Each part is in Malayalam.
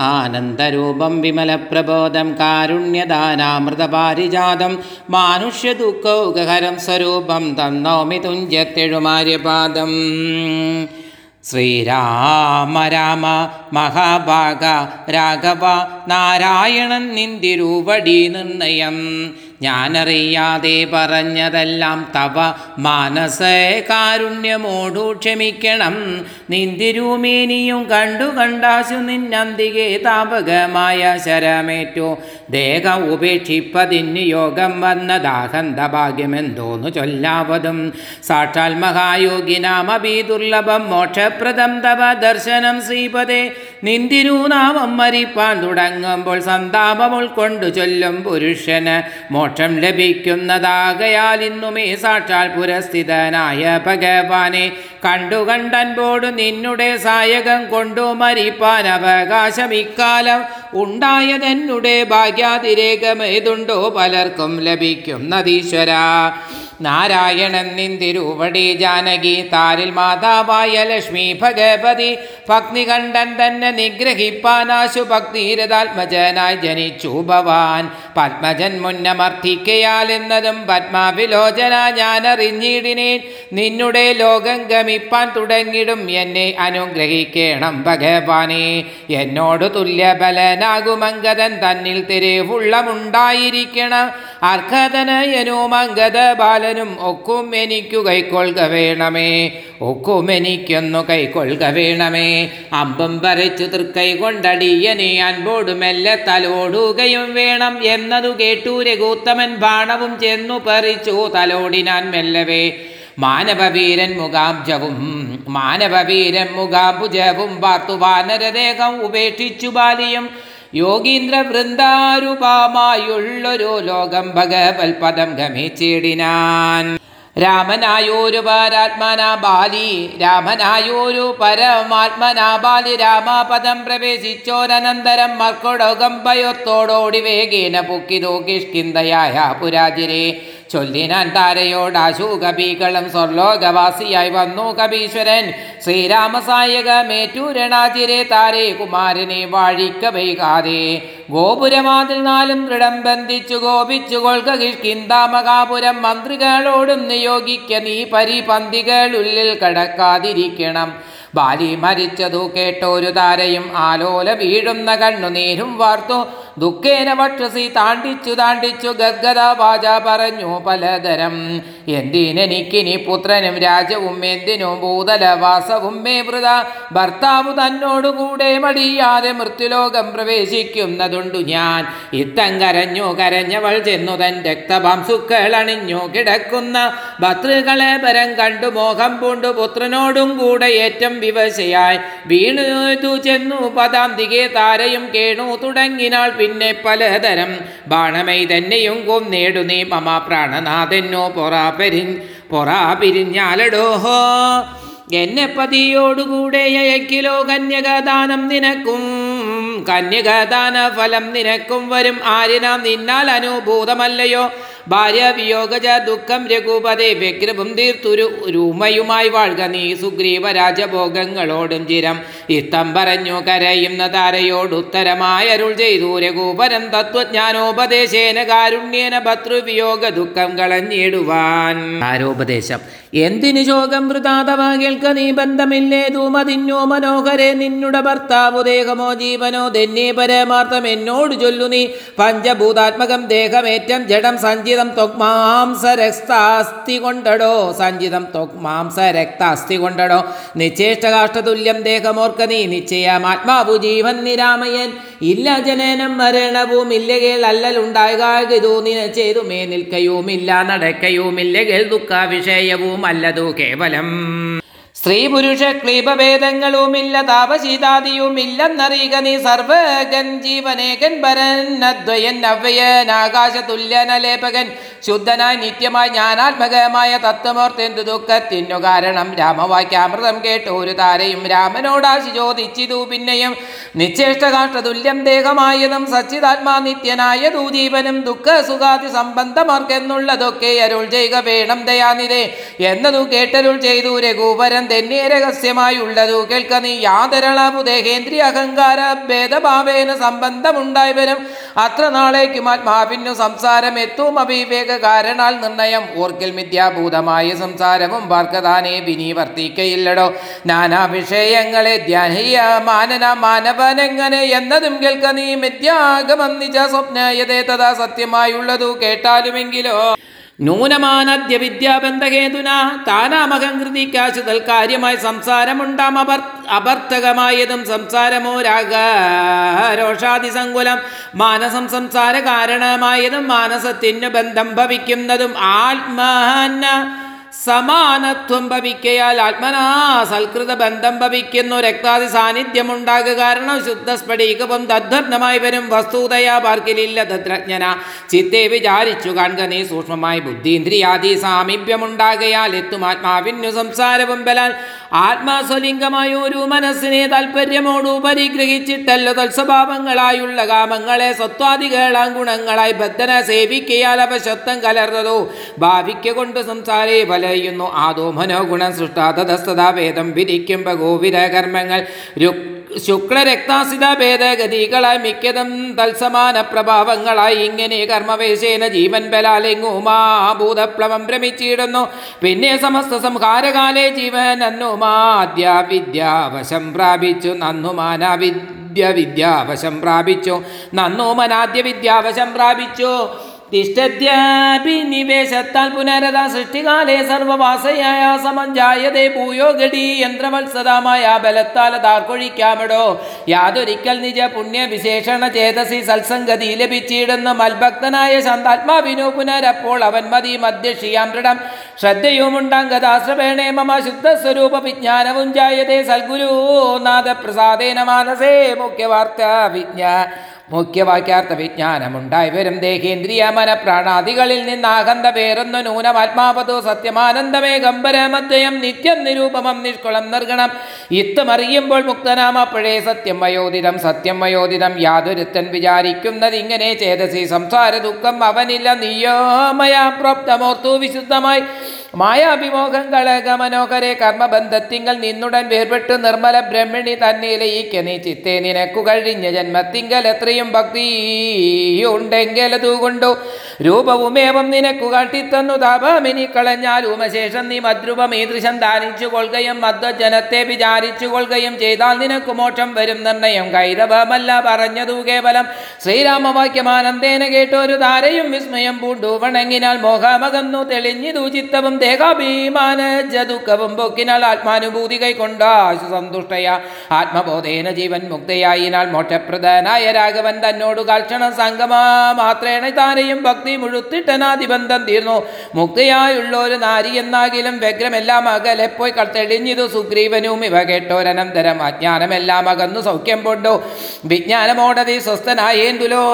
ആനന്ദരൂപം വിമലപ്രബോധം കാരുണ്യദാനാമൃതപാരിജാതം മാനുഷ്യദുഃഖൗകഹരം സ്വരൂപം തന്നോമി തുഞ്ചത്തെഴുമാര്യപാദം. ശ്രീരാമ രാമ മഹാഭാഗ രാഘവ നാരായണൻ നിന്തിരൂപടി നിർണയം. ഞാനറിയാതെ പറഞ്ഞതെല്ലാം തവ മാനസേ കാരുണ്യമോടു ക്ഷമിക്കണം. നിന്തിരുമേനിയും കണ്ടു കണ്ടാശു നിന്നന്തികെ താപകമായ ശരമേറ്റു. ദേഹം ഉപേക്ഷിപ്പതിന് യോഗം വന്ന ദാഹന്ത ഭാഗ്യമെന്തോന്നു ചൊല്ലാവതും. സാക്ഷാൽ മഹായോഗിനാമഭീ ദുർലഭം മോക്ഷപ്രദം തവ ദർശനം ശ്രീപദേ നിന്തിരുനാമം മരിപ്പാൻ തുടങ്ങുമ്പോൾ സന്താപം ഉൾക്കൊണ്ടു ചൊല്ലും പുരുഷന്. മോക്ഷം ലഭിക്കുന്നതാകയാൽ ഇന്നുമേ സാക്ഷാൽ പുരസ്ഥിതനായ ഭഗവാനെ. കണ്ടു കണ്ടൻപോട് നിന്നുടെ സായകം കൊണ്ടു മരിപ്പാൻ അവകാശം ഇക്കാലം. ഉണ്ടായതെന്നുടെ ഭാഗ്യാതിരേകമേതുണ്ടോ പലർക്കും ലഭിക്കുന്നതീശ്വര. നാരായണൻ നിന്തിരുവടി ജാനകി താരിൽ മാതാവായ ലക്ഷ്മി ഭഗവതി. ഭക്തി കണ്ടൻ തന്നെ നിഗ്രഹിപ്പാനാശു ഭക്തിരതാത്മജനായി ജനിച്ചു ഭവാൻ. പത്മജൻ മുന്നമർത്ഥിക്കയാൽ എന്നതും പത്മാവിലോചന ഞാൻ അറിഞ്ഞിടിനേൻ നിന്നുടെ ലോകം ഗമിപ്പാൻ തുടങ്ങിടും എന്നെ അനുഗ്രഹിക്കണം ഭഗവാനെ. എന്നോട് തുല്യബലനാകുമങ്കതൻ തന്നിൽ തിരവുള്ളമുണ്ടായിരിക്കണം. അർഹതനയനും അങ്കത ബാലനും ഒക്കും എനിക്കു കൈക്കൊള്ളുക വേണമേ. ഒക്കും എനിക്കൊന്നു കൈക്കൊള്ളുക വേണമേ. അമ്പം വരച്ചു തൃക്കൈ കൊണ്ടടിയനെ അൻപോട് മെല്ലെ തലോടുകയും വേണം എന്നതു കേട്ടു രഘൂത്തമൻ ബാണവും ചെന്നു പറിച്ചു തലോടിനാൻ മെല്ലവേ. മാനവവീരൻ മുഖാബ്ജവും മാനവവീരൻ പാർത്തു വാനരദേഹം ഉപേക്ഷിച്ചു ബാലിയും. യോഗീന്ദ്ര വൃന്ദാരൂപമായുള്ളൊരു ലോകം ഭഗവൽപദം ഗമിച്ചിടിനാൻ. രാമനായോരു പരാത്മനാ ബാലി രാമനായോരു പരമാത്മനാ ബാലി. രാമാപദം പ്രവേശിച്ചോരനന്തരം മർക്കൊടകം ഭയത്തോടോടി വേഗേന പൊക്കിതോ കിഷ്കിന്തയായ പുരാജിരെ ചൊല്ലിനാൻ താരയോടാശു കബീകളും സ്വർലോകവാസിയായി വന്നു കപീശ്വരൻ. ശ്രീരാമസായകമേറ്റൂരണാചിരെ താരേ കുമാരനെ വാഴിക്ക വൈകാതെ ഗോപുരമാതിൽ നാലും ദൃഢം ബന്ധിച്ചു ഗോപിച്ചു കൊൽക കിഷ്കിന്താമകാപുരം മന്ത്രികളോടും നിയോഗിക്ക നീ പരിപന്തികളുള്ളിൽ കടക്കാതിരിക്കണം. ബാലി മരിച്ചതു കേട്ടോരു താരയും ആലോല വീഴുന്ന കണ്ണുനീരും വാർത്തു. ദുഃഖേന വക്ഷസി താണ്ടിച്ചു താണ്ടിച്ചു ഗദ്ഗത വാച പറഞ്ഞു പലതരം. എന്തിനെനിക്കിനി പുത്രനും രാജവും എന്തിനു ഭൂതലവാസവും മേ വൃത. ഭർത്താവ് തന്നോടുകൂടെ മടിയാതെ മൃത്യുലോകം പ്രവേശിക്കുന്നതുണ്ടു ഞാൻ. ഇത്തം കരഞ്ഞു കരഞ്ഞവൾ ചെന്നു തൻ രക്തപാംസുക്കൾ അണിഞ്ഞു കിടക്കുന്ന ഭർത്തൃകളെ പരം കണ്ടു മോഹം പൂണ്ടു പുത്രനോടും കൂടെ ഏറ്റം വിവശയായി. വീണു ചെന്നു പദാന്തികെ താരയും കേണു തുടങ്ങിനാൾ പിന്നെ പലതരം ബാണമൈ തന്നെയും കൊന്നേടു നീ മമ പ്രാണനാഥനോ പൊറാ പെരി പൊറാ പിരിഞ്ഞാലടോഹോ എന്നെ പതിയോടുകൂടെ അയക്കിലോ കന്യകാദാനം നിനക്കും കന്യകാദാന ഫലം നിനക്കും വരും. ആരിനാം നിന്നാൽ അനുഭൂതമല്ലയോ? ഭാര്യ വിയോഗജ ദുഃഖം രഘുപതേ വ്യഗ്രവും തീർത്തൊരു രൂമയുമായി വാഴുക നീ സുഗ്രീവ രാജഭോഗങ്ങളോടും ചിരം. ഇത്തം പറഞ്ഞു കരയുന്ന താരയോട് ഉത്തരമായ അരുൾ ചെയ്തു. രഘുപരം തത്വജ്ഞാനോപദേശേന കാരുണ്യേന ഭർതൃവിയോഗ ദുഃഖം കളഞ്ഞിടുവാൻ. ആരോപദേശം. എന്തിനു ശോകം വൃതാതവ കേൾക്ക നീ ബന്ധമില്ലേതു മതിന്നോ മനോഹരെ നിന്നുടെ ഭർത്താവു ദേഹമോ ജീവനോ ധന്യേ പരമാർത്ഥം എന്നോട് ചൊല്ലു നീ. പഞ്ചഭൂതാത്മകം ദേഹമേറ്റം ജഡം സഞ്ചിതം ത്വക്മാംസരക്താസ്തി കൊണ്ടടോ. സഞ്ചിതം ത്വക്മാംസരക്താസ്തി കൊണ്ടടോ. നിശ്ചേഷ്ടകാഷ്ടതുല്യം ദേഹമോർക്ക നീ. നിശ്ചയം ആത്മാവു ജീവൻ നിരാമയൻ. ഇല്ല ജനനം മരണവും ഇല്ലകേൾ അല്ലലുണ്ടായതു നിന ചെയ്തുമേ നിൽക്കയുമില്ല നടക്കയുമില്ലകേൾ ദുഃഖ വിഷയവും അല്ലതു കേവലം സ്ത്രീ പുരുഷ ക്ലീപഭേദങ്ങളുമില്ല താപശീതാദിയുമില്ലെന്നറിയുക നീ സർവകൻ ജീവനേകൻ പരന്നദ്വയൻ അവ്യയൻ ആകാശതുല്യനലേപകൻ ശുദ്ധനായി നിത്യമായി ജ്ഞാനാത്മകമായ തത്വമോർത്തെന്തു ദുഃഖത്തിനു കാരണം. രാമവാക്യാമൃതം കേട്ട് ഒരു താരയും രാമനോടാശി ചോദിച്ചിതു പിന്നെയും നിശ്ചേഷ്ടകാഷ്ടതുല്യം ദേഹമായതും സച്ചിതാത്മാ നിത്യനായതു ജീവനും ദുഃഖ സുഖാതി സംബന്ധമാർക്കെന്നുള്ളതൊക്കെ അരുൾ ചെയ്യുക വേണം ദയാനിരേ എന്നതു കേട്ടരുൾ ചെയ്തു രഘുവരൻ തന്നെ രഹസ്യമായുള്ളതു കേൾക്ക നീ യാതൊരളവു ദേഹേന്ദ്രിയ അഹങ്കാര ഭേദഭാവേന സംബന്ധമുണ്ടായവരും അത്ര നാളേക്കും ആത്മാവിനു സംസാരം എത്തും അവിവേക കാരണാൽ നിർണയം. ഓർക്കിൽ മിഥ്യാഭൂതമായ സംസാരവും വാർക്കതാനെ വിനീവർത്തിക്കയില്ലടോ നാനാ വിഷയങ്ങളെ ധ്യാനീയ മാനന മാനവനെങ്ങനെ എന്നതും കേൾക്ക നീ. മിഥ്യാഗമം നിജ സ്വപ്നയതേ തഥാ സത്യമായുള്ളതു കേട്ടാലുമെങ്കിലോ നൂനമാനദ്യ വിദ്യാബന്ധഹേതുന കാശു തൽക്കാര്യമായി സംസാരമുണ്ടാം അപർ അപർത്ഥകമായതും സംസാരമോ രാഗ രോഷാതിസങ്കുലം മാനസം സംസാര കാരണമായതും മാനസത്തിന് ബന്ധം ഭവിക്കുന്നതും ആത്മാന സമാനത്വം ഭവിക്കയാൽ ആത്മനാ സൽകൃത ബന്ധം ഭവിക്കുന്നു. രക്താതി സാന്നിധ്യം ഉണ്ടാകുക കാരണം ശുദ്ധ സ്ഫടികവും തദ്ഭർണമായി വരും. വസ്തുതയാ പാർക്കിലില്ല തദ്ജ്ഞന ചിത്തെ വിചാരിച്ചു കാണുക നീ സൂക്ഷ്മമായി. ബുദ്ധീന്ദ്രിയാദി സാമീപ്യമുണ്ടാകയാൽ എത്തും ആത്മാവിന്യു സംസാരവും ബലാൽ. ആത്മാസ്വലിംഗമായ ഒരു മനസ്സിനെ താല്പര്യമോടു പരിഗ്രഹിച്ചിട്ടല്ലോ തത്സ്വഭാവങ്ങളായുള്ള കാമങ്ങളെ സ്വത്വാദികളാം ഗുണങ്ങളായി ബദ്ധന സേവിക്കയാൽ അവശത്വം കലർന്നതോ. ഭാവിക്ക കൊണ്ട് സംസാരേ വലയുന്നു ആദോ മനോഗുണം സൃഷ്ടാതസ്ഥതാ വേദം വിരിക്കും ഗോവിര കർമ്മങ്ങൾ രുക് ശുക്ലരക്താസിത ഭേദഗതികളായി മിക്കതും തത്സമാന പ്രഭാവങ്ങളായി ഇങ്ങനെ കർമ്മവേശേന ജീവൻ ബലാലിങ്ങുമാഭൂതപ്ലവം ഭ്രമിച്ചിടുന്നു. പിന്നെ സമസ്ത സംഹാരകാലേ ജീവൻ അന്നുമാദ്യ വിദ്യാവശം പ്രാപിച്ചു. നന്നുമാന വിദ്യ വിദ്യാവശം പ്രാപിച്ചു. നന്നുമനാദ്യ വിദ്യാവശം പ്രാപിച്ചു. തിഷ്ടദ്യാഭിനിവേശത്താൽ പുനരത സൃഷ്ടികാലേ സർവവാസയായ സമഞ്ജായതേ ഭൂയോ ഗടി യന്ത്രവത്സദമായ ബലത്താൽ താർക്കൊഴിക്കാമിടോ യാതൊരിക്കൽ നിജ പുണ്യ വിശേഷണ ചേതസി സത്സംഗതി ലഭിച്ചിടുന്ന മൽഭക്തനായ ശാന്താത്മാവിനു പുനരപ്പോൾ അവൻ മതി മധ്യക്ഷിയാം ദൃഢം ശ്രദ്ധയുമുണ്ടാം ഗതാശ്രവേണേ മമ ശുദ്ധ സ്വരൂപ വിജ്ഞാനവും ജായതേ സൽഗുരു നാഥ പ്രസാദേന മാനസേ മുഖ്യവാർത്ത വിജ്ഞാ മുഖ്യവാക്യാർത്ഥ വിജ്ഞാനമുണ്ടായി വരും ദേഹേന്ദ്രിയ മന പ്രാണാദികളിൽ നിന്ന് പേരൊന്നു വേറൊന്നു നൂനമാത്മാവതോ സത്യമാനന്ദമേ ഗംഭരമദ്വയം നിത്യം നിരൂപമം നിഷ്കുളം നിർഗണം. ഇത്തമറിയുമ്പോൾ മുക്തനാം അപ്പോഴേ സത്യം വയോദിതം സത്യം വയോദിതം യാതൊരുത്തൻ വിചാരിക്കുന്നത് ഇങ്ങനെ ചേതസി സംസാര ദുഃഖം അവനില്ല. നിയോമയാ പ്രോപ്തമോർത്തു വിശുദ്ധമായി. മായാഭിമോഹം കളക മനോഹരെ കർമ്മബന്ധത്തിങ്കൽ നിന്നുടൻ വേർപെട്ടു നിർമ്മല ബ്രഹ്മിണി തന്നെ നീ ചിത്തെ നിനക്കു കഴിഞ്ഞ ജന്മത്തിങ്കൽ എത്രയും ഭക്തിയുണ്ടെങ്കിൽ അതുകൊണ്ടു രൂപവുമേവം നിനക്കു കാട്ടിത്തന്നു താപമിനി കളഞ്ഞാൽ ഉമശേഷം നീ മദ്രൂപം ഈദൃശം ദാനിച്ചു കൊള്ളുകയും മദ്വജനത്തെ വിചാരിച്ചു കൊള്ളുകയും ചെയ്താൽ നിനക്ക് മോക്ഷം വരും നിർണയം. കൈതവമല്ല പറഞ്ഞതു കേവലം. ശ്രീരാമവാക്യമാനന്ദേന കേട്ടൊരു ധാരയും വിസ്മയം പൂണ്ടു. വണങ്ങിനാൽ മോഹമകന്നു. തെളിഞ്ഞിതു ചിത്തവും ദേഹാഭിമാന ജതുക്കവും പൊക്കിനാൽ ആത്മാനുഭൂതി കൈക്കൊണ്ടാശു സന്തുഷ്ടയ ആത്മബോധേന ജീവൻ മുക്തയായിനാൽ മോക്ഷപ്രദനായ രാഘവൻ തന്നോട് കർഷണ സംഗമാ മാത്രേണ താനെയും ഭക്തി മുഴുത്തിട്ടനാദിബന്ധം തീർന്നു. മുക്തിയായുള്ള ഒരു നാരി എന്നാകിലും വ്യഗ്രമെല്ലാം അകലെ പോയി തെളിഞ്ഞിതു സുഗ്രീവനും ഇവ കേട്ടോരനന്തരം അജ്ഞാനമെല്ലാം അകന്നു സൗഖ്യം കൊണ്ടു വിജ്ഞാനമോടതി സ്വസ്ഥനായേന്തുലോ.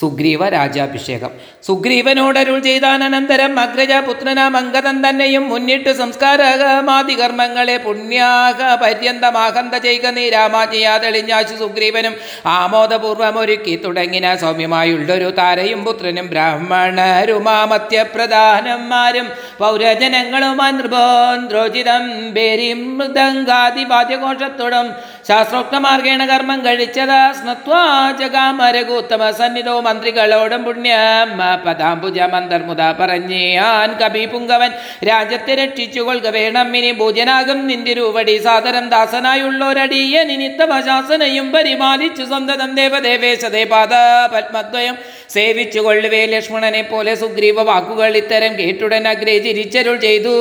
സുഗ്രീവ രാജാഭിഷേകം സുഗ്രീവനോടരുൾ ചെയ്താനന്തരം അഗ്രജ പുത്രനാം അങ്കദൻ തന്നെയും മുന്നിട്ട് സംസ്കാരമാദി കർമ്മങ്ങളെ പുണ്യാഹ പര്യന്തമാകന്ത ചെയ്യുക നീ രാമാജ്ഞയാ തെളിഞ്ഞാശു സുഗ്രീവനും ആമോദപൂർവം ഒരുക്കി തുടങ്ങിന സൗമ്യമായുള്ളൊരു താരയും പുത്രനും ബ്രാഹ്മണരുമാമത്യ പ്രധാനന്മാരും അനുഭവം നൃപോന്ദ്രോചിതം പേരിം മൃദംഗാദി വാദ്യഘോഷത്തോടും ശാസ്ത്രോക്തമാർഗേണ കർമ്മം കഴിച്ചത്. സ്നത്വാ ജഗാമരകൂത്തമ സന്നിധോ മന്ത്രികളോടും പുണ്യം. പദാംബുജ മന്ദർമുത പറഞ്ഞാൻ കവി പുങ്കവൻ രാജ്യത്തെ രക്ഷിച്ചു കൊള്ളുക വേണം. ഇനി ഭൂജനാകും നിന്റെ രൂപടി. സാദരം ദാസനായുള്ളോരടിയൻ നിനിത്തമ ശാസനയും പരിപാലിച്ചു സന്തതം ദേവദേവേശതേ പാദ പത്മദ്വയം. സേവിച്ചു കൊള്ളുവേ ലക്ഷ്മണനെ പോലെ സുഗ്രീവ വാക്കുകൾ ഇത്തരം കേട്ടുടൻ അഗ്രേ ചിരിച്ചരുൾ ചെയ്തു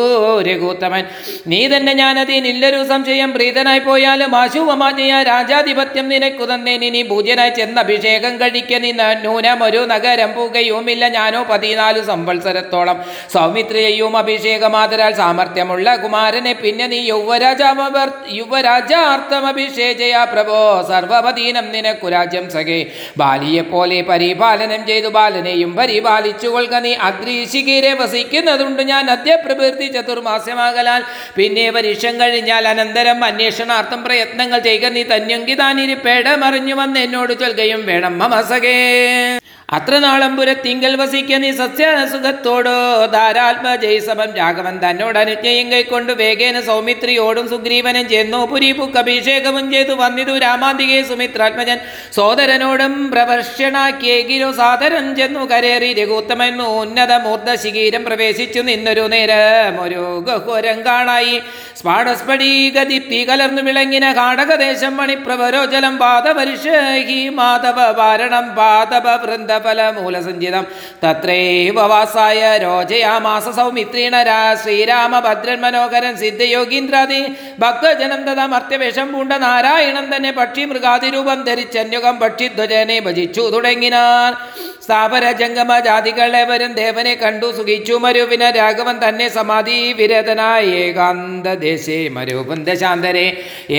രഘുത്തമൻ. നീ തന്നെ ഞാനതിനില്ലൊരു സംശയം പ്രീതനായി പോയാലും ആശുവമാജ്ഞയ രാജാധിപത്യം നിനക്കു തന്നേ നിനി പൂജ്യനായി ചെന്ന് അഭിഷേകം കഴിക്ക. നിന്ന് ന്യൂനമൊരു ഒരു നഗരം പുകയുമില്ല. ഞാനോ പതിനാലു സംവത്സരത്തോളം സൗമിത്രിയെയും അഭിഷേകമാതരാൽ സാമർഥ്യമുള്ള കുമാരനെ. പിന്നെ നീ യുവരാജാമവർ യുവരാജാർത്ഥം അഭിഷേചയ പ്രഭോ. സർവപതീനം നിനക്കു രാജ്യം സഖേ. ബാലിയെപ്പോലെ പരിപാലനം ചെയ്തു ബാലനെയും പരിപാലിച്ചു കൊൽക നീ അഗ്രീശികീരെ വസിക്കുന്നതുണ്ട്. ഞാൻ അദ്യ ചതുർമാസ്യമാകലാൽ പിന്നെ പരീക്ഷം കഴിഞ്ഞാൽ അനന്തരം അന്വേഷണാർത്ഥം പ്രയത്നങ്ങൾ ചെയ്യുക നീ തന്യങ്കി താനിരിപ്പേട മറിഞ്ഞു വന്ന് എന്നോട് ചൊൽകയും വേണം മമസകേ. അത്ര നാളമ്പുരത്തിങ്കൽ വസിക്ക നീ സസ്യസുഖത്തോടോ ധാരാത്മജയ്സവം രാഘവൻ തന്നോട് അനുജ്ഞയും കൈക്കൊണ്ട് വേഗേന സൗമിത്രിയോടും സുഗ്രീവനും ചെന്നു. പുരീപുക്ക് അഭിഷേകവും ചെയ്തു. വന്നിതു രാമാന്തികെ സുമിത്രാത്മജൻ സോദരനോടും പ്രവർഷണാക്കിയെങ്കിലും സാദരം ചെന്നു കരേറി. രഘുത്തമൻ ഉന്നത മൂർദ്ധ ശിഖീരം പ്രവേശിച്ചു. നിന്നൊരു നേരം ഒരു ഗഹ്വരം കാണായി. സ്ഫാടസ്ഫടീകദീപ്തി കലർന്നു വിളങ്ങിന കാടകദേശം മണിപ്രവരോജലം പാദപരിഷഹി മാധവ വാരണം പാദപ വൃന്ദഫല മൂലസഞ്ചിതം. തത്രൈവ വാസായ രോജയാമാസ സൗമിത്രീണ ശ്രീരാമഭദ്രൻ മനോഹരൻ സിദ്ധയോഗീന്ദ്രാദി ഭക്തജനം തഥാ മർത്യവേഷം പൂണ്ട നാരായണൻ തന്നെ പക്ഷി മൃഗാതിരൂപം ധരിച്ചന്യുഗം പക്ഷിധ്വജനെ ഭജിച്ചു തുടങ്ങിനാർ സ്ഥാപന ജംഗമ ജാതികളെവരും ദേവനെ കണ്ടു സുഖിച്ചു മരുവിന രാഘവൻ തന്നെ സമാധി വിരതനായ. ഏകാന്ത ദേശേ മരുപന്ത ശാന്തരെ.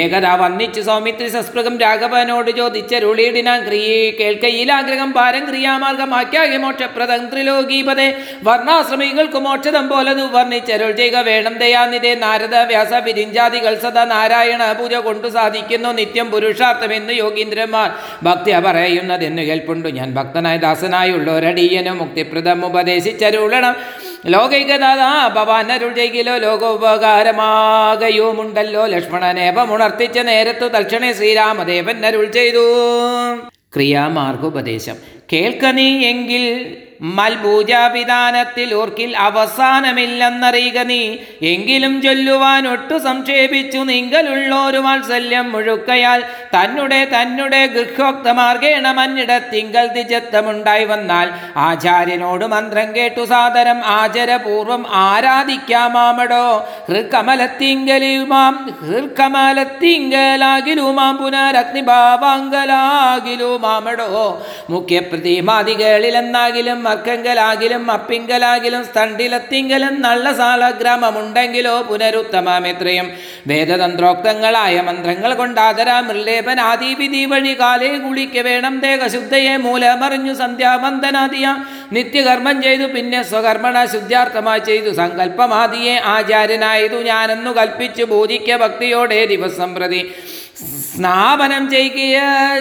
ഏകത വന്നിച്ചു സൗമിത്രി സസ്പൃഗം രാഘവനോട് ചോദിച്ചരുളിയിടിനാൻ ക്രിയേ കേൾക്കയിലാഗ്രഹം പാരം ക്രിയാമാർഗമാക്കിയാകെ മോക്ഷപ്രദം ത്രിലോകീപതേ. വർണാശ്രമികൾക്ക് മോക്ഷതം പോലെ വർണിച്ചരുൾ ചെയ്യുക വേണം ദയാനിധേ. നാരദ വ്യാസ വിരിഞ്ചാദികൾ സദാ നാരായണ പൂജ കൊണ്ടു സാധിക്കുന്നു. നിത്യം പുരുഷാർത്ഥമെന്ന് യോഗീന്ദ്രന്മാർ ഭക്തി പറയുന്നതെന്നു കേൾപ്പുണ്ടു. ഞാൻ ഭക്തനായ ദാസനായുള്ളൊരടിയനും മുക്തിപ്രദം ഉപദേശിച്ചരുളണം. ലോകൈകനാഥ ഭവാൻ അരുൾ ചെയ്യലോ ലോകോപകാരമാകയുമുണ്ടല്ലോ. ലക്ഷ്മണനേപമുണർത്തിച്ച നേരത്തു തക്ഷണേ ശ്രീരാമദേവൻ അരുൾ ചെയ്തു. ക്രിയാമാർഗോപദേശം. കേൾക്ക നീ എങ്കിൽ മൽപൂജാവിധാനത്തിൽ ഓർക്കിൽ അവസാനമില്ലെന്നറിയുക നീ. എങ്കിലും ചൊല്ലുവാൻ ഒട്ടു സംക്ഷേപിച്ചു നിങ്കലുള്ളോരു വാത്സല്യം മുഴുക്കയാൽ തന്നെ തന്നെ ഗൃഹോക്തമാർഗേണ മന്നിടത്തിങ്കൽ ദിജത്വമുണ്ടായി വന്നാൽ ആചാര്യനോട് മന്ത്രം കേട്ടു സാദരം ആചരപൂർവം ആരാധിക്കാമാമടോ. ഹൃക്കമലത്തിങ്കലുമാം ഹൃക്കമലത്തിങ്കലാകിലുമാം പുനരഗ്നിഭാവാങ്കലാകിലുമാമടോ. മുഖ്യപ്രതിമാദികളിലെന്നാകിലും മർക്കങ്കലാകിലും അപ്പിങ്കലാകിലും സ്തണ്ടിലത്തിങ്കലും നല്ല സാലഗ്രാമമുണ്ടെങ്കിലോ പുനരുത്തമാമിത്രയും വേദതന്ത്രോക്തങ്ങളായ മന്ത്രങ്ങൾ കൊണ്ടാദരാ മൃലേപനാദി വിധി വഴി കാലേ കുളിക്ക വേണം ദേഹശുദ്ധയെ മൂലമറിഞ്ഞു സന്ധ്യാവന്ദനാദിയ നിത്യകർമ്മം ചെയ്തു പിന്നെ സ്വകർമ്മണ ശുദ്ധ്യാർത്ഥമായി ചെയ്തു സങ്കല്പമാദിയെ ആചാര്യനായതു ഞാനെന്നു കൽപ്പിച്ചു പൂജിക്ക ഭക്തിയോടെ ദിവസം പ്രതി സ്നാപനം ചെയ്യുക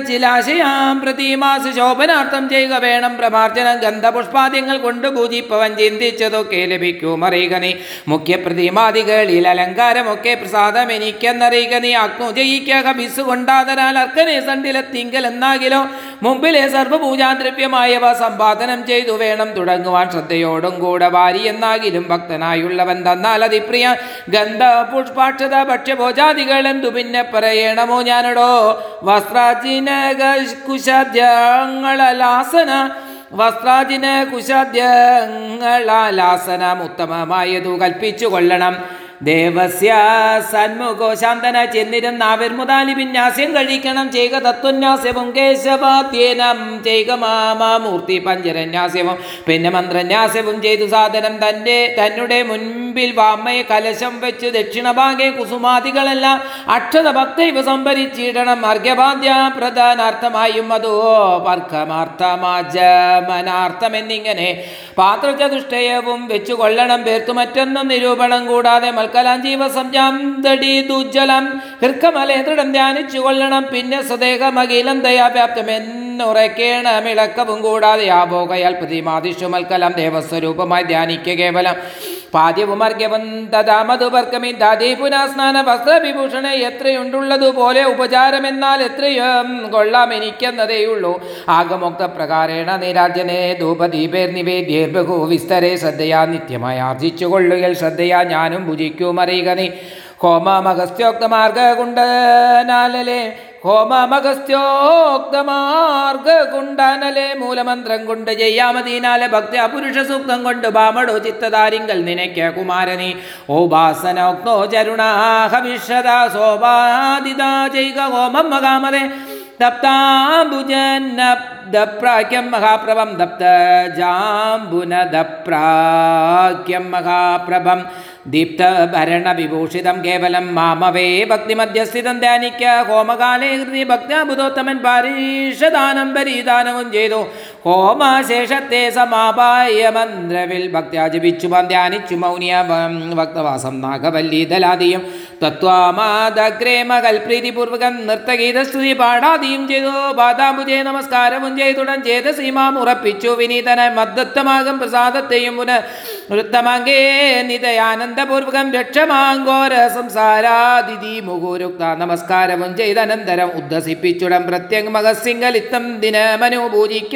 ചിലാശയാം പ്രതിമാസ ശോഭനാർത്ഥം ചെയ്യുക വേണം. പ്രമാർജനം ഗന്ധപുഷ്പാദ്യങ്ങൾ കൊണ്ട് പൂജിപ്പവൻ ചിന്തിച്ചതൊക്കെ ലഭിക്കും. അറിയുക നീ മുഖ്യ പ്രതിമാദികളിൽ അലങ്കാരമൊക്കെ പ്രസാദം എനിക്കെന്നറിയുക നീ അഗ്നു ജയിക്കുക ബിസ് കൊണ്ടാതരാൽ അർക്കനെ സണ്ടിലെത്തിങ്കൽ എന്നാകിലോ മുമ്പിലെ സർവപൂജാദ്രവ്യമായവ സമ്പാദനം ചെയ്തു വേണം തുടങ്ങുവാൻ ശ്രദ്ധയോടും കൂടെ വാരി എന്നാകിലും ഭക്തനായുള്ളവൻ തന്നാൽ അതിപ്രിയ ഗന്ധ പുഷ്പാക്ഷത ഭക്ഷ്യഭോജാദികൾ എന്തു പിന്നെ പറയണമോ ഞാനടോ? വസ്ത്രാജിന കുശാദ്യങ്ങളലാസന വസ്ത്രാജിന കുശാദ്യങ്ങളാലാസനം ഉത്തമമായതു കൽപ്പിച്ചു കൊള്ളണം. ദേവസ്യ സന്മുഖോ ശാന്തന ചെന്നിരുന്ന ആവിർമുതാലി വിന്യാസ്യം കഴിക്കണം. ചെയ്യുക തത്വന്യാസ്യവും കേശവാധ്യനം ചെയ്യുക മാമാമൂർത്തി പഞ്ചരന്യാസ്യവും പിന്നെ മന്ത്രന്യാസ്യവും ചെയ്തു സാധനം തന്റെ തന്നെ മുൻപിൽ വാമയെ കലശം വെച്ച് ദക്ഷിണഭാഗെ കുസുമാദികളെല്ലാം അക്ഷത ഭക്തൈവ സംഭരിച്ചിടണം അർഘ്യപാദ്യ പ്രധാനാർത്ഥമായും അതോ പർക്കമാർത്ഥമാജമനാർത്ഥം എന്നിങ്ങനെ പാത്രചതുഷ്ടയവും വെച്ചു കൊള്ളണം പേർത്തു മറ്റൊന്നും നിരൂപണം കൂടാതെ മൽക്കലാഞ്ജീവ തടി ദുജ്ജലം ഹൃക്കമലേ ദൃഢം ധ്യാനിച്ചു കൊള്ളണം പിന്നെ സ്വദേഹമകിലം ദയാവ്യാപ്തം എന്നുറയ്ക്കേണം ഇളക്കവും കൂടാതെ ആഭോഗയാൽ പ്രതിമാതിഷു മൽക്കലം ദേവസ്വരൂപമായി ധ്യാനിക്കുക കേവലം. പാദ്യവും അർഘ്യവും തഥാ മധുപർക്കമിന്ദാദി പുനഃസ്നാന വസ്ത്രവിഭൂഷണ എത്രയുണ്ടുള്ളതുപോലെ ഉപചാരമെന്നാൽ എത്രയും കൊള്ളാം എനിക്കെന്നതേയുള്ളൂ. ആഗമോക്ത പ്രകാരേണ നിരാജ്യനെ ധൂപദീപേർ നിവേദ്യേർ വിസ്തരെ ശ്രദ്ധയാ നിത്യമായി ആർജിച്ചു കൊള്ളുകൽ ശ്രദ്ധയാ ഞാനും ഭുജിക്കും അറിയുക നീ. ഹോമമഗസ്ത്യോക്തമാർഗ കുണ്ടനാലലെ ഹോമമഗസ്ത്യോക്തമാർഗ കുണ്ടാനലെ മൂലമന്ത്രം കൊണ്ട് ചെയ്യാമതീനാലെ ഭക്തി അപുരുഷ സൂക്തം കൊണ്ട് ബാമടോ ചിത്തതാരിങ്കൽ നിനയ്ക്ക കുമാരനി. ഓപാസനോക്തോ ചരുണാഹവിഷത സോപാദിതാ ജൈക ഹോമം മകാമതേ ദപ്താംബുജന്നബ്ദപ്രാക്യം മഹാപ്രഭം. ദപ്ത ജാംബുനദപ്രാക്യം മഹാപ്രഭം. ദീപ്തഭരണവിഭൂഷിതം കേവലം മാമവേ ഭക്തിമധ്യസ്ഥിതം ധ്യാനിക്ക ഹോമകാലേ ഹൃതി ഭക്താബുധോത്തമൻ പാരീഷദാനം പരീദാനവും ചെയ്തു. ഹോമശേഷത്തെ സമാപായ മന്ത്രവിൽ ഭക്ത്യാജപിച്ചു ധ്യാനിച്ചു മൗനിയ ഭക്തവാസം നാഗവല്ലീതലാദിയും തത്വാമാതഗ്രേ മകൾ പ്രീതിപൂർവകം നൃത്തഗീതസ്തുതി പാടാദിയും ചെയ്തു. ബാദാംബുജെ നമസ്കാരവും ചെയ്തുടൻ ചെയ്ത സീമാം ഉറപ്പിച്ചു. വിനീതന മദ്ദത്തമാകും പ്രസാദത്തെയും പുന വൃത്തമാങ്കേ നിതയാനന്ദപൂർവകം രക്ഷമാങ്കോര സംസാരാതിഥി മുഹൂരുക്ത നമസ്കാരവും ചെയ്തനന്തരം ഉദ്ധസിപ്പിച്ചുടൻ പ്രത്യങ് മകസിംഗലിത്തം ദിനമനു പൂജിക്ക.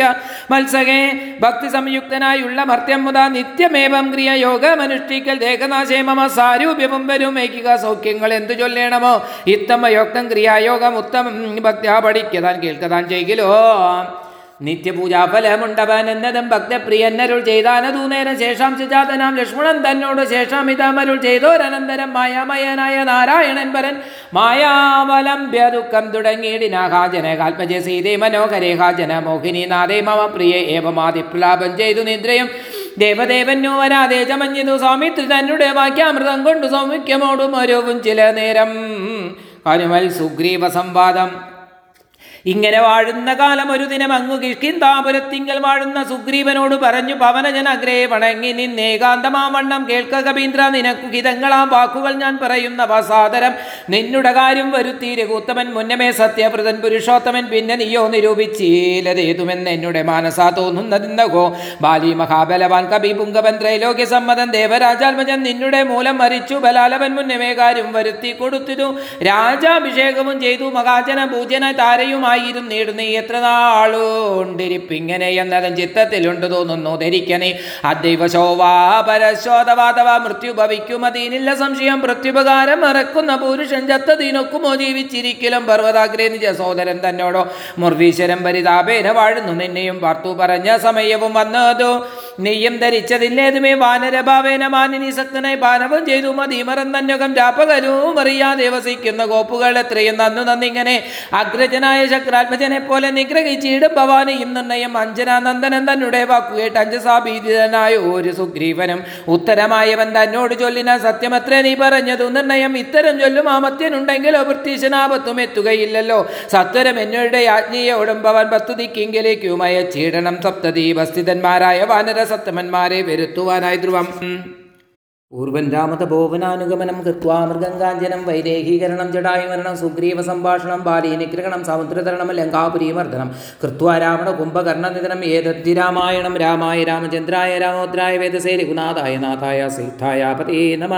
മത്സകേ ഭക്തി സംയുക്തനായുള്ള മർത്യം മുത നിത്യമേവം ക്രിയ യോഗമനുഷ്ഠിക്കൽ ദേഹനാശേമ മമ സാരൂപ്യവും വരും. ഏകിക സൗഖ്യങ്ങൾ എന്തു ചൊല്ലേണമോ? ഇത്തമയോക്തം ക്രിയായോഗം ഉത്തമം ഭക്ത്യാ പഠിക്കതാൻ കേൾക്കതാൻ ചെയ്കിലോ. നിത്യപൂജാഫലമുണ്ടവൻ എന്നതും ഭക്തപ്രിയന്നരുൾ ചെയ്താനതു നേരം ശേഷാം സുജാതനാം ലക്ഷ്മണൻ തന്നോട് ശേഷാം ഇതാമരുൾ ചെയ്തോരനന്തരം മായാമയനായ നാരായണൻ വരൻ മായാവലംബ്യ ദുഃഖം തുടങ്ങിയിടിനാഹാജന കാൽപ്പജ സീതേ മനോഹരേ ഹാജന മോഹിനി നാദേ മമ പ്രിയ ഏവമാതിപ്ലാപം ചെയ്തു നിദ്രയും. ദേവദേവന്നു വരാതെ ചമഞ്ഞതു സ്വാമിത്രി തന്നെ വാക്യാമൃതം കൊണ്ടു സൗമിക്യമോടും ഓരോവും ചില നേരം കനുമൽ സുഗ്രീവ സംവാദം. ഇങ്ങനെ വാഴുന്ന കാലം ഒരു ദിനം അങ്ങു കിഷ്കിന്താപുരത്തിങ്കൽ വാഴുന്ന സുഗ്രീവനോട് പറഞ്ഞു പവനജൻ അഗ്രേ വണങ്ങി നിന്നേകാന്തമാവണ്ണം കേൾക്ക കവീന്ദ്ര നിനക്കു ഹിതങ്ങളാം വാക്കുകൾ ഞാൻ പറയുന്ന വസാദരം. നിന്നുടെ കാര്യം വരുത്തി രഘുത്തമൻ മുന്നമേ സത്യവ്രതൻ പുരുഷോത്തമൻ പിന്നെ നീയോ നിരൂപിച്ചീലതേതുമെന്ന് എന്നുടെ മാനസാ തോന്നുന്നതിന്നകോ ബാലി മഹാബലവാൻ കവി പുങ്കവൻ ത്രൈലോക്യ സമ്മതൻ ദേവരാജാത്മജൻ നിന്നുടെ മൂലം മരിച്ചു. ബലാലവൻ മുന്നമേ കാര്യം വരുത്തി കൊടുത്തിരു രാജാഭിഷേകവും ചെയ്തു. മഹാജന പൂജന താരയുമായിരുന്നു നീടുന്നീ. എത്ര നാളുണ്ടിരിപ്പിങ്ങനെ എന്നതും ചിത്തത്തിലുണ്ട് തോന്നുന്നു. ധരിക്കണേ. അദൈവ ശോവാ പരശോധവാതവ മൃത്യു ഭവിക്കും. അതീനില്ല സംശയം. പ്രത്യുപകാരം മറക്കുന്ന പുരുഷൻ ചത്തതിനൊക്കുമോ ജീവിച്ചിരിക്കലും. പർവതാഗ്രേ നിജ സഹോദരൻ തന്നോടോ. മുർവീശ്വരം പരിതാപേന വാഴുന്നു. നിന്നെയും പാർത്തു പറഞ്ഞ സമയവും വന്നതോ. നെയ്യം ധരിച്ചതില്ലേതുമേ. വാനരഭാവേന മാനിനി ശക്തനായി പാനവും ചെയ്തു. മതിമറം തന്നുകം രാപ്പകലും അറിയാതെ വസിക്കുന്ന ഗോപ്പുകൾ എത്രയും നന്നു നന്നിങ്ങനെ. അഗ്രജനായ ശക്രാത്മജനെ പോലെ നിഗ്രഹിച്ചിടും ഭവാനിയും നിർണയം അഞ്ജനാനന്ദനൻ തന്നെ വാക്കുകേട്ട് അഞ്ചസാഭീതിതനായ ഒരു സുഗ്രീവനും. ഉത്തരമായവൻ തന്നോട് ചൊല്ലിന സത്യമത്ര നീ പറഞ്ഞതു. നിർണയം ഇത്തരം ചൊല്ലും ആമത്യനുണ്ടെങ്കിലോ വൃത്തീശനാപത്തും എത്തുകയില്ലല്ലോ. സത്വരം എന്നോടെ ആജ്ഞയോടും ഭവൻ പത്തുതിക്കെങ്കിലേക്കും ചീടണം സപ്തദീപസ്ഥിതന്മാരായ വാനര സത്തമന്മാരെ വരുത്തുവാനായി ധ്രുവം. പൂർവൻ രാമതപോവനാനുഗമനം കൃത്വാ മൃഗങ്കാഞ്ചനം വൈദേഹീകരണം ജടായുമരണം ബാലി നിഗ്രഹണം സമുദ്രതരണം ലങ്കാപുരീമർദ്ദനം കൃത്വാ രാവണ കുംഭകർണനിധനം ഏതദ്ധി രാമായണം രാമായ രാമചന്ദ്രായ രാമോദ്രായ വേദസേ രഘുനാഥായ നാഥായ സീതായ പതേ നമ.